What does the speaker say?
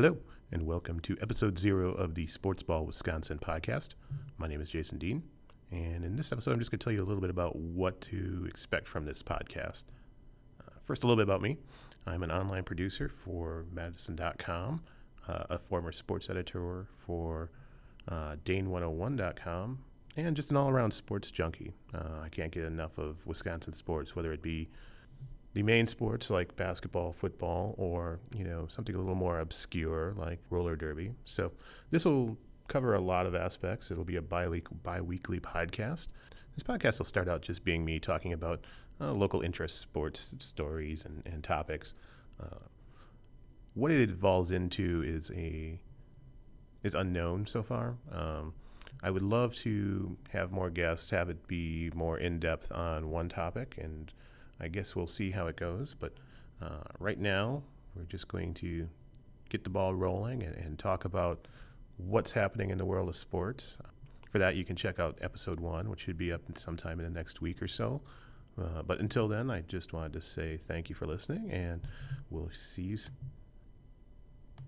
Hello, and welcome to episode zero of the Sportsball Wisconsin podcast. My name is Jason Dean, and in this episode, I'm just going to tell you a little bit about what to expect from this podcast. Uh, first, a little bit about me. I'm an online producer for Madison.com, uh, a former sports editor for uh, Dane101.com, and just an all around sports junkie. Uh, I can't get enough of Wisconsin sports, whether it be the main sports like basketball, football, or you know something a little more obscure like roller derby. So this will cover a lot of aspects. It'll be a bi weekly podcast. This podcast will start out just being me talking about uh, local interest, sports stories, and, and topics. Uh, what it evolves into is a is unknown so far. Um, I would love to have more guests, have it be more in depth on one topic, and I guess we'll see how it goes. But uh, right now, we're just going to get the ball rolling and, and, talk about what's happening in the world of sports. For that, you can check out episode one, which should be up sometime in the next week or so. Uh, but until then, I just wanted to say thank you for listening, and we'll see you soon.